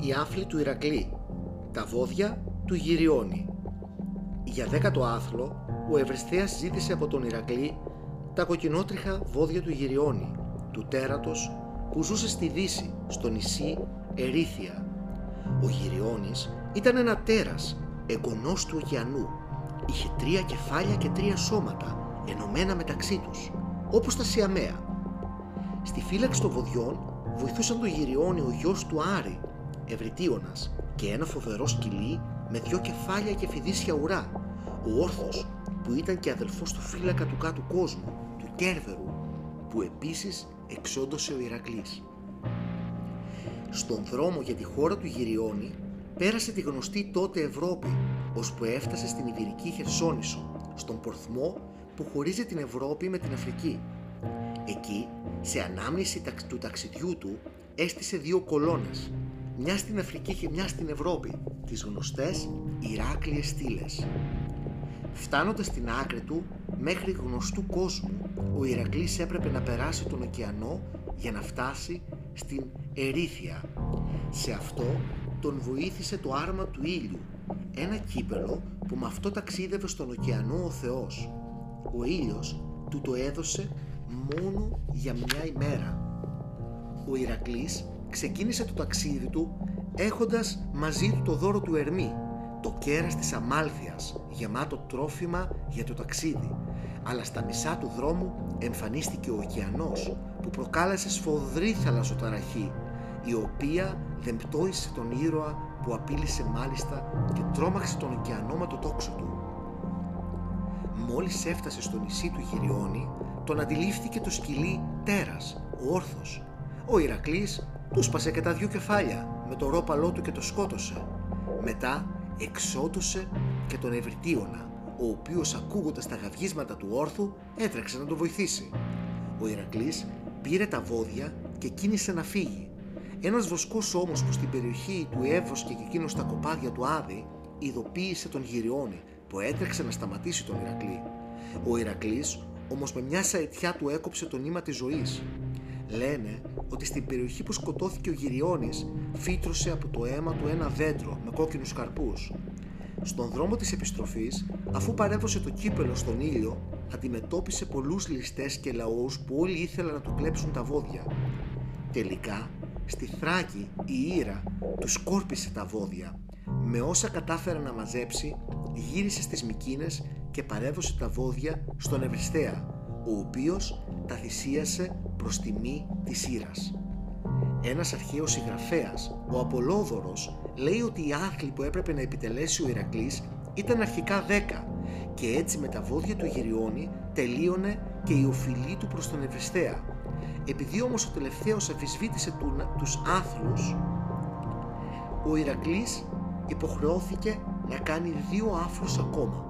Η άφλη του Ηρακλή. Τα βόδια του Γυριώνη. Για δέκατο άθλο, ο Ευρεσθέας ζήτησε από τον Ηρακλή τα κοκκινότριχα βόδια του Γυριώνη, του τέρατος που ζούσε στη Δύση, στο νησί Ερήθια. Ο Γυριώνης ήταν ένα τέρας, εγγονός του ωκεανού. Είχε τρία κεφάλια και τρία σώματα, ενωμένα μεταξύ τους, όπως τα Σιαμαία. Στη φύλαξη των βοδιών βοηθούσαν τον Γυριώνη ο γιος του Άρη, Ευρυτίωνας και ένα φοβερό σκυλί με δυο κεφάλια και φιδίσια ουρά, ο Όρθος που ήταν και αδελφός του φύλακα του κάτω κόσμου, του Κέρβερου, που επίσης εξόντωσε ο Ηρακλής. Στον δρόμο για τη χώρα του Γυριώνη πέρασε τη γνωστή τότε Ευρώπη, ώσπου έφτασε στην Ιβηρική Χερσόνησο, στον πορθμό που χωρίζει την Ευρώπη με την Αφρική. Εκεί, σε ανάμνηση του ταξιδιού του, έστησε δύο κολόνες, μια στην Αφρική και μια στην Ευρώπη, τις γνωστές Ηράκλειες στήλες. Φτάνοντας στην άκρη του, μέχρι γνωστού κόσμου, ο Ηρακλής έπρεπε να περάσει τον ωκεανό για να φτάσει στην Ερήθια. Σε αυτό τον βοήθησε το άρμα του ήλιου, ένα κύπελο που με αυτό ταξίδευε στον ωκεανό ο Θεός. Ο ήλιος του το έδωσε μόνο για μια ημέρα. Ο Ηρακλής ξεκίνησε το ταξίδι του έχοντας μαζί του το δώρο του Ερμή, το κέρας της Αμάλθειας, γεμάτο τρόφιμα για το ταξίδι, αλλά στα μισά του δρόμου εμφανίστηκε ο ωκεανός που προκάλεσε σφοδρή θαλασσοταραχή, η οποία δεν πτώησε τον ήρωα που απείλησε μάλιστα και τρόμαξε τον ωκεανό με το τόξο του. Μόλις έφτασε στο νησί του Γυριώνη, τον αντιλήφθηκε το σκυλί Τέρας, ο Όρθος. Ο Ηρακλής του σπάσε και τα δυο κεφάλια με το ρόπαλό του και το σκότωσε. Μετά εξόντωσε και τον Ευρυτίωνα, ο οποίος ακούγοντας τα γαυγίσματα του όρθου έτρεξε να τον βοηθήσει. Ο Ηρακλής πήρε τα βόδια και κίνησε να φύγει. Ένας βοσκός όμως που στην περιοχή του έβοσκε και εκείνος στα κοπάδια του Άδη ειδοποίησε τον Γυριώνη που έτρεξε να σταματήσει τον Ηρακλή. Ο Ηρακλής όμως με μια σαετιά του έκοψε το νήμα της ζωής. Λένε ότι στην περιοχή που σκοτώθηκε ο Γυριώνης φύτρωσε από το αίμα του ένα δέντρο με κόκκινους καρπούς. Στον δρόμο της επιστροφής, αφού παρέβωσε το κύπελο στον ήλιο, αντιμετώπισε πολλούς ληστές και λαούς που όλοι ήθελαν να του κλέψουν τα βόδια. Τελικά, στη Θράκη η Ήρα τους σκόρπισε τα βόδια. Με όσα κατάφερε να μαζέψει, γύρισε στις Μικίνες και παρέβωσε τα βόδια στον Ευριστέα, ο οποίος τα θυσίασε προς τιμή της Ήρας. Ένας αρχαίος συγγραφέας, ο Απολόδωρος, λέει ότι οι άθλοι που έπρεπε να επιτελέσει ο Ηρακλής ήταν αρχικά δέκα και έτσι με τα βόδια του Γυριώνη τελείωνε και η οφειλή του προς τον Ευριστέα. Επειδή όμως ο τελευταίος αφισβήτησε του, τους άθλους, ο Ηρακλής υποχρεώθηκε να κάνει δύο άφλους ακόμα